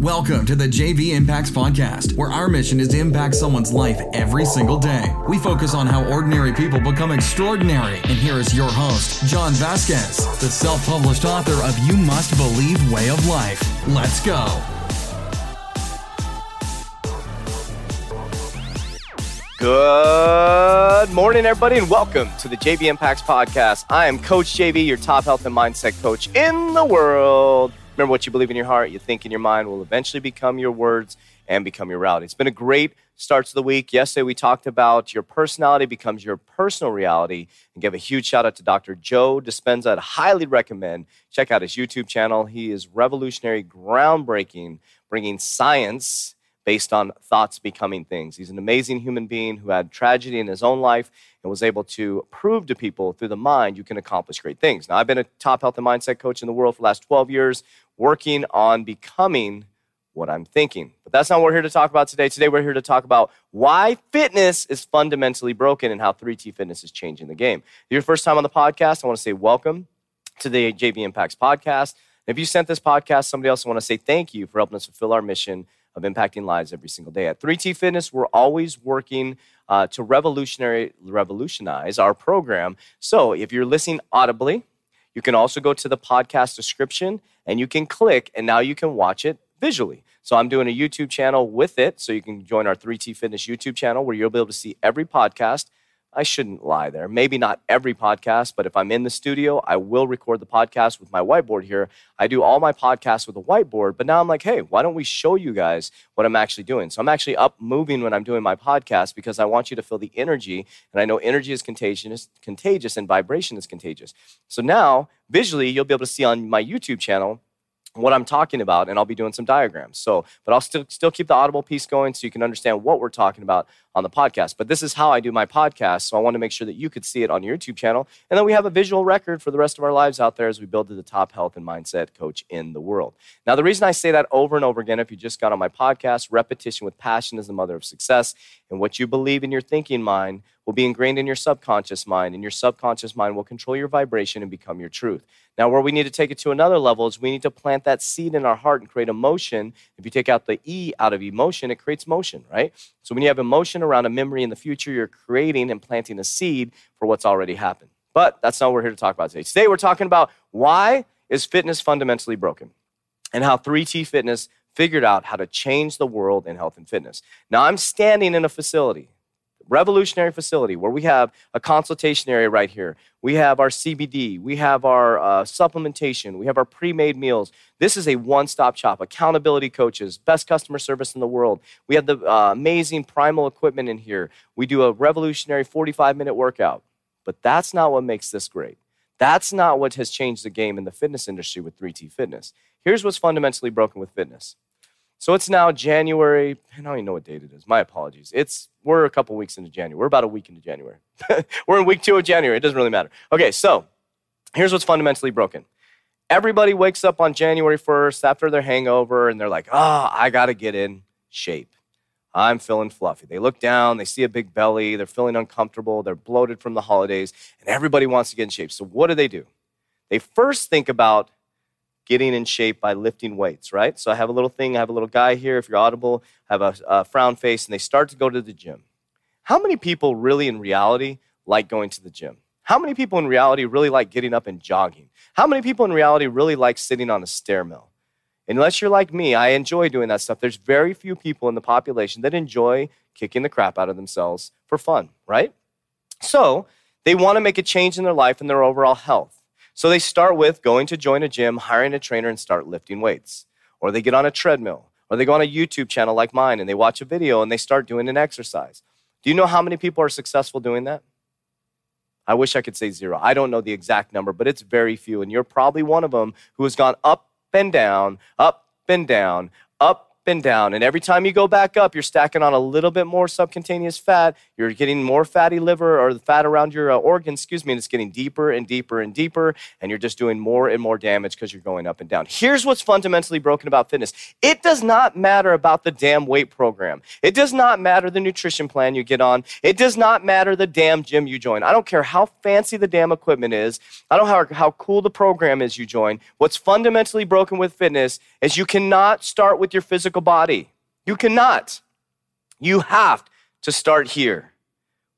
Welcome to the JV Impacts Podcast, where our mission is to impact someone's life every single day. We focus on how ordinary people become extraordinary. And here is your host, John Vasquez, the self published author of You Must Believe Way of Life. Let's go. Good morning, everybody, and welcome to the JV Impacts Podcast. I am Coach JV, your top health and mindset coach in the world. Remember, what you believe in your heart, you think in your mind will eventually become your words and become your reality. It's been a great start to the week. Yesterday, we talked about your personality becomes your personal reality and give a huge shout out to Dr. Joe Dispenza. I'd highly recommend check out his YouTube channel. He is revolutionary, groundbreaking, bringing science based on thoughts becoming things. He's an amazing human being who had tragedy in his own life and was able to prove to people through the mind you can accomplish great things. Now, I've been a top health and mindset coach in the world for the last 12 years, working on becoming what I'm thinking. But that's not what we're here to talk about today. Today, we're here to talk about why fitness is fundamentally broken and how 3T Fitness is changing the game. If your first time on the podcast, I want to say welcome to the JV Impacts podcast. If you sent this podcast somebody else, I want to say thank you for helping us fulfill our mission of impacting lives every single day. At 3T Fitness, we're always working uh, to revolutionary revolutionize our program. So if you're listening audibly, you can also go to the podcast description and you can click, and now you can watch it visually. So I'm doing a YouTube channel with it, so you can join our 3T Fitness YouTube channel where you'll be able to see every podcast I shouldn't lie there. Maybe not every podcast, but if I'm in the studio, I will record the podcast with my whiteboard here. I do all my podcasts with a whiteboard, but now I'm like, hey, why don't we show you guys what I'm actually doing? So I'm actually up moving when I'm doing my podcast because I want you to feel the energy. And I know energy is contagious, contagious and vibration is contagious. So now visually, you'll be able to see on my YouTube channel what I'm talking about, and I'll be doing some diagrams. So, but I'll still still keep the audible piece going so you can understand what we're talking about on the podcast. But this is how I do my podcast, so I want to make sure that you could see it on your YouTube channel, and then we have a visual record for the rest of our lives out there as we build to the top health and mindset coach in the world. Now, the reason I say that over and over again, if you just got on my podcast, repetition with passion is the mother of success, and what you believe in your thinking mind will be ingrained in your subconscious mind, and your subconscious mind will control your vibration and become your truth. Now, where we need to take it to another level is we need to plant that seed in our heart and create emotion. If you take out the E out of emotion, it creates motion, right? So when you have emotion around a memory in the future, you're creating and planting a seed for what's already happened. But that's not what we're here to talk about today. Today, we're talking about why is fitness fundamentally broken and how 3T Fitness figured out how to change the world in health and fitness. Now, I'm standing in a facility revolutionary facility where we have a consultation area right here. We have our CBD, we have our uh, supplementation, we have our pre made meals. This is a one stop shop. Accountability coaches, best customer service in the world. We have the uh, amazing primal equipment in here. We do a revolutionary 45 minute workout. But that's not what makes this great. That's not what has changed the game in the fitness industry with 3T Fitness. Here's what's fundamentally broken with fitness so it's now January. I don't even know what date it is. My apologies. It's we're a couple weeks into January. We're about a week into January. we're in week two of January. It doesn't really matter. Okay, so here's what's fundamentally broken. Everybody wakes up on January 1st after their hangover and they're like, oh, I got to get in shape. I'm feeling fluffy. They look down, they see a big belly, they're feeling uncomfortable, they're bloated from the holidays, and everybody wants to get in shape. So, what do they do? They first think about getting in shape by lifting weights, right? So I have a little thing, I have a little guy here, if you're audible, have a, a frown face, and they start to go to the gym. How many people really in reality like going to the gym? How many people in reality really like getting up and jogging? How many people in reality really like sitting on a stair mill? Unless you're like me, I enjoy doing that stuff. There's very few people in the population that enjoy kicking the crap out of themselves for fun, right? So they want to make a change in their life and their overall health. So they start with going to join a gym, hiring a trainer, and start lifting weights. Or they get on a treadmill, or they go on a YouTube channel like mine and they watch a video and they start doing an exercise. Do you know how many people are successful doing that? I wish I could say zero. I don't know the exact number, but it's very few. And you're probably one of them who has gone up and down, up and down, up and down. And every time you go back up, you're stacking on a little bit more subcutaneous fat. You're getting more fatty liver or the fat around your uh, organs, excuse me, and it's getting deeper and deeper and deeper. And you're just doing more and more damage because you're going up and down. Here's what's fundamentally broken about fitness it does not matter about the damn weight program, it does not matter the nutrition plan you get on, it does not matter the damn gym you join. I don't care how fancy the damn equipment is, I don't how, how cool the program is you join. What's fundamentally broken with fitness is you cannot start with your physical body. You cannot. You have to start here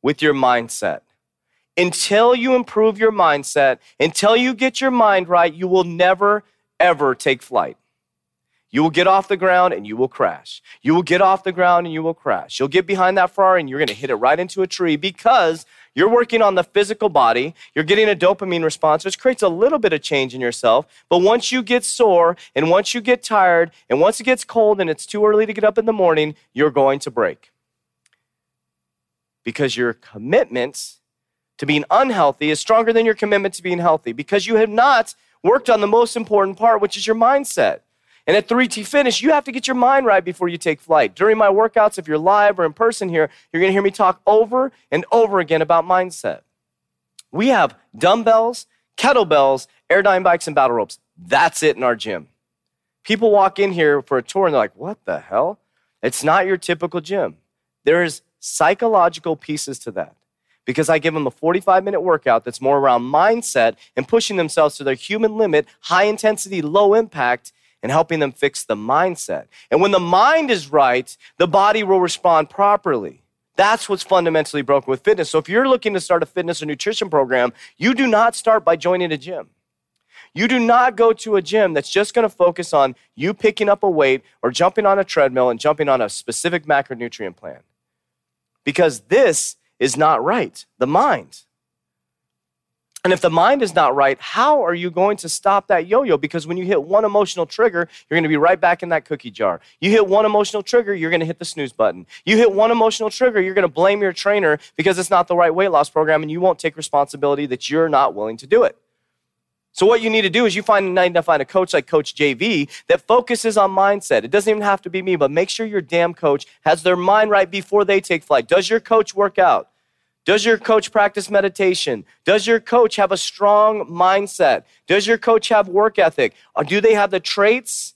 with your mindset. Until you improve your mindset, until you get your mind right, you will never, ever take flight. You will get off the ground and you will crash. You will get off the ground and you will crash. You'll get behind that Ferrari and you're going to hit it right into a tree because you're working on the physical body. You're getting a dopamine response, which creates a little bit of change in yourself. But once you get sore and once you get tired and once it gets cold and it's too early to get up in the morning, you're going to break. Because your commitment to being unhealthy is stronger than your commitment to being healthy because you have not worked on the most important part, which is your mindset. And at 3T Fitness, you have to get your mind right before you take flight. During my workouts, if you're live or in person here, you're going to hear me talk over and over again about mindset. We have dumbbells, kettlebells, airdyne bikes, and battle ropes. That's it in our gym. People walk in here for a tour and they're like, what the hell? It's not your typical gym. There's psychological pieces to that because I give them a 45 minute workout that's more around mindset and pushing themselves to their human limit, high intensity, low impact, and helping them fix the mindset. And when the mind is right, the body will respond properly. That's what's fundamentally broken with fitness. So if you're looking to start a fitness or nutrition program, you do not start by joining a gym. You do not go to a gym that's just going to focus on you picking up a weight or jumping on a treadmill and jumping on a specific macronutrient plan. Because this is not right. The mind. And if the mind is not right, how are you going to stop that yo yo? Because when you hit one emotional trigger, you're going to be right back in that cookie jar. You hit one emotional trigger, you're going to hit the snooze button. You hit one emotional trigger, you're going to blame your trainer because it's not the right weight loss program and you won't take responsibility that you're not willing to do it. So, what you need to do is you find, need to find a coach like Coach JV that focuses on mindset. It doesn't even have to be me, but make sure your damn coach has their mind right before they take flight. Does your coach work out? Does your coach practice meditation? Does your coach have a strong mindset? Does your coach have work ethic? Or do they have the traits,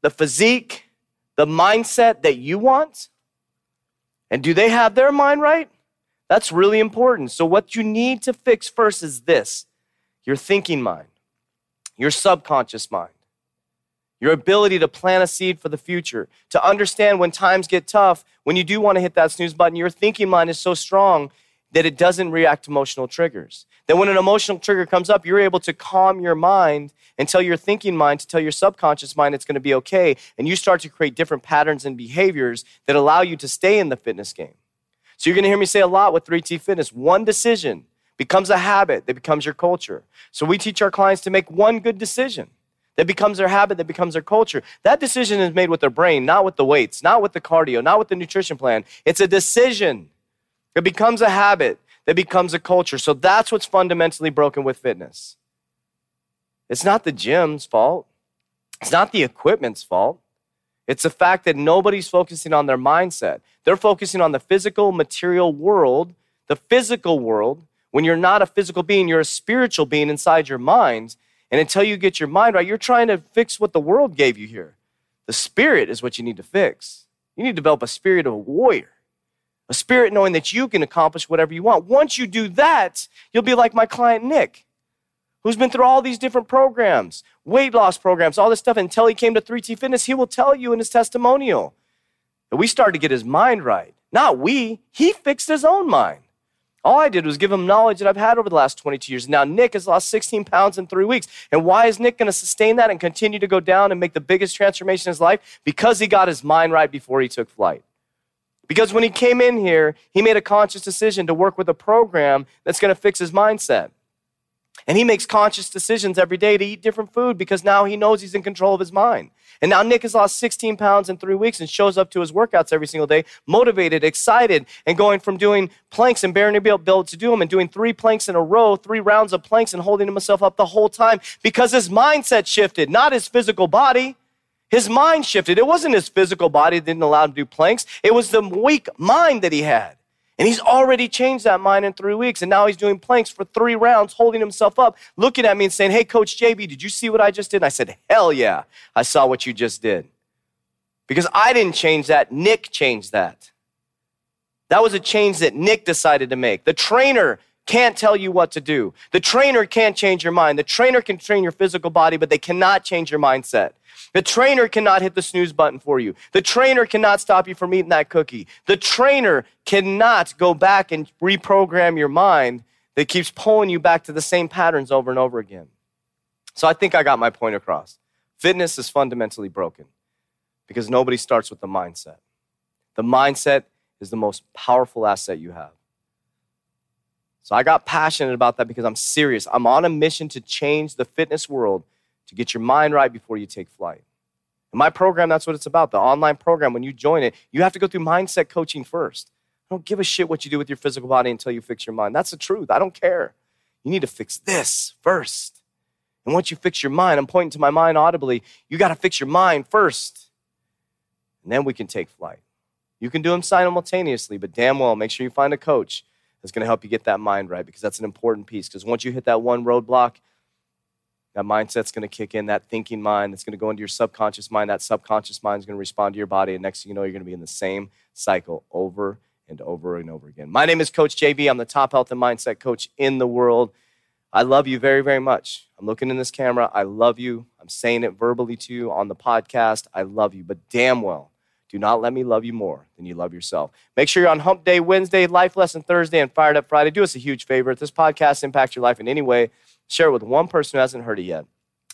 the physique, the mindset that you want? And do they have their mind right? That's really important. So, what you need to fix first is this your thinking mind, your subconscious mind, your ability to plant a seed for the future, to understand when times get tough, when you do want to hit that snooze button, your thinking mind is so strong that it doesn't react to emotional triggers. That when an emotional trigger comes up, you're able to calm your mind and tell your thinking mind to tell your subconscious mind it's going to be okay. And you start to create different patterns and behaviors that allow you to stay in the fitness game. So you're going to hear me say a lot with 3T Fitness one decision becomes a habit that becomes your culture. So we teach our clients to make one good decision that becomes their habit, that becomes their culture. That decision is made with their brain, not with the weights, not with the cardio, not with the nutrition plan. It's a decision. It becomes a habit that becomes a culture. So that's what's fundamentally broken with fitness. It's not the gym's fault, it's not the equipment's fault. It's the fact that nobody's focusing on their mindset. They're focusing on the physical, material world, the physical world. When you're not a physical being, you're a spiritual being inside your mind. And until you get your mind right, you're trying to fix what the world gave you here. The spirit is what you need to fix. You need to develop a spirit of a warrior a spirit knowing that you can accomplish whatever you want. Once you do that, you'll be like my client Nick, who's been through all these different programs, weight loss programs, all this stuff. Until he came to 3T Fitness, he will tell you in his testimonial that we started to get his mind right. Not we, he fixed his own mind. All I did was give him knowledge that I've had over the last 22 years. Now, Nick has lost 16 pounds in three weeks. And why is Nick going to sustain that and continue to go down and make the biggest transformation in his life? Because he got his mind right before he took flight. Because when he came in here, he made a conscious decision to work with a program that's going to fix his mindset. And he makes conscious decisions every day to eat different food because now he knows he's in control of his mind. And now Nick has lost 16 pounds in three weeks and shows up to his workouts every single day, motivated, excited, and going from doing planks and barely able to do them and doing three planks in a row, three rounds of planks and holding himself up the whole time because his mindset shifted, not his physical body. His mind shifted. It wasn't his physical body that didn't allow him to do planks, it was the weak mind that he had. And he's already changed that mind in three weeks. And now he's doing planks for three rounds, holding himself up, looking at me and saying, Hey, Coach JV, did you see what I just did? And I said, Hell yeah, I saw what you just did. Because I didn't change that, Nick changed that. That was a change that Nick decided to make. The trainer can't tell you what to do. The trainer can't change your mind. The trainer can train your physical body, but they cannot change your mindset. The trainer cannot hit the snooze button for you. The trainer cannot stop you from eating that cookie. The trainer cannot go back and reprogram your mind that keeps pulling you back to the same patterns over and over again. So I think I got my point across. Fitness is fundamentally broken because nobody starts with the mindset. The mindset is the most powerful asset you have. So I got passionate about that because I'm serious. I'm on a mission to change the fitness world to get your mind right before you take flight. In my program, that's what it's about. The online program, when you join it, you have to go through mindset coaching first. I don't give a shit what you do with your physical body until you fix your mind. That's the truth. I don't care. You need to fix this first. And once you fix your mind, I'm pointing to my mind audibly, you got to fix your mind first. And then we can take flight. You can do them simultaneously, but damn well, make sure you find a coach that's going to help you get that mind right because that's an important piece. Because once you hit that one roadblock, that mindset's going to kick in, that thinking mind that's going to go into your subconscious mind. That subconscious mind is going to respond to your body. And next thing you know, you're going to be in the same cycle over and over and over again. My name is Coach JV. I'm the top health and mindset coach in the world. I love you very, very much. I'm looking in this camera. I love you. I'm saying it verbally to you on the podcast. I love you, but damn well, do not let me love you more than you love yourself. Make sure you're on Hump Day Wednesday, Life Lesson Thursday, and Fired Up Friday. Do us a huge favor. If this podcast impacts your life in any way, Share it with one person who hasn't heard it yet.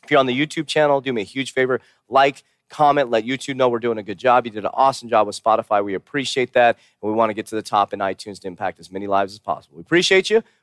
If you're on the YouTube channel, do me a huge favor like, comment, let YouTube know we're doing a good job. You did an awesome job with Spotify. We appreciate that. And we want to get to the top in iTunes to impact as many lives as possible. We appreciate you.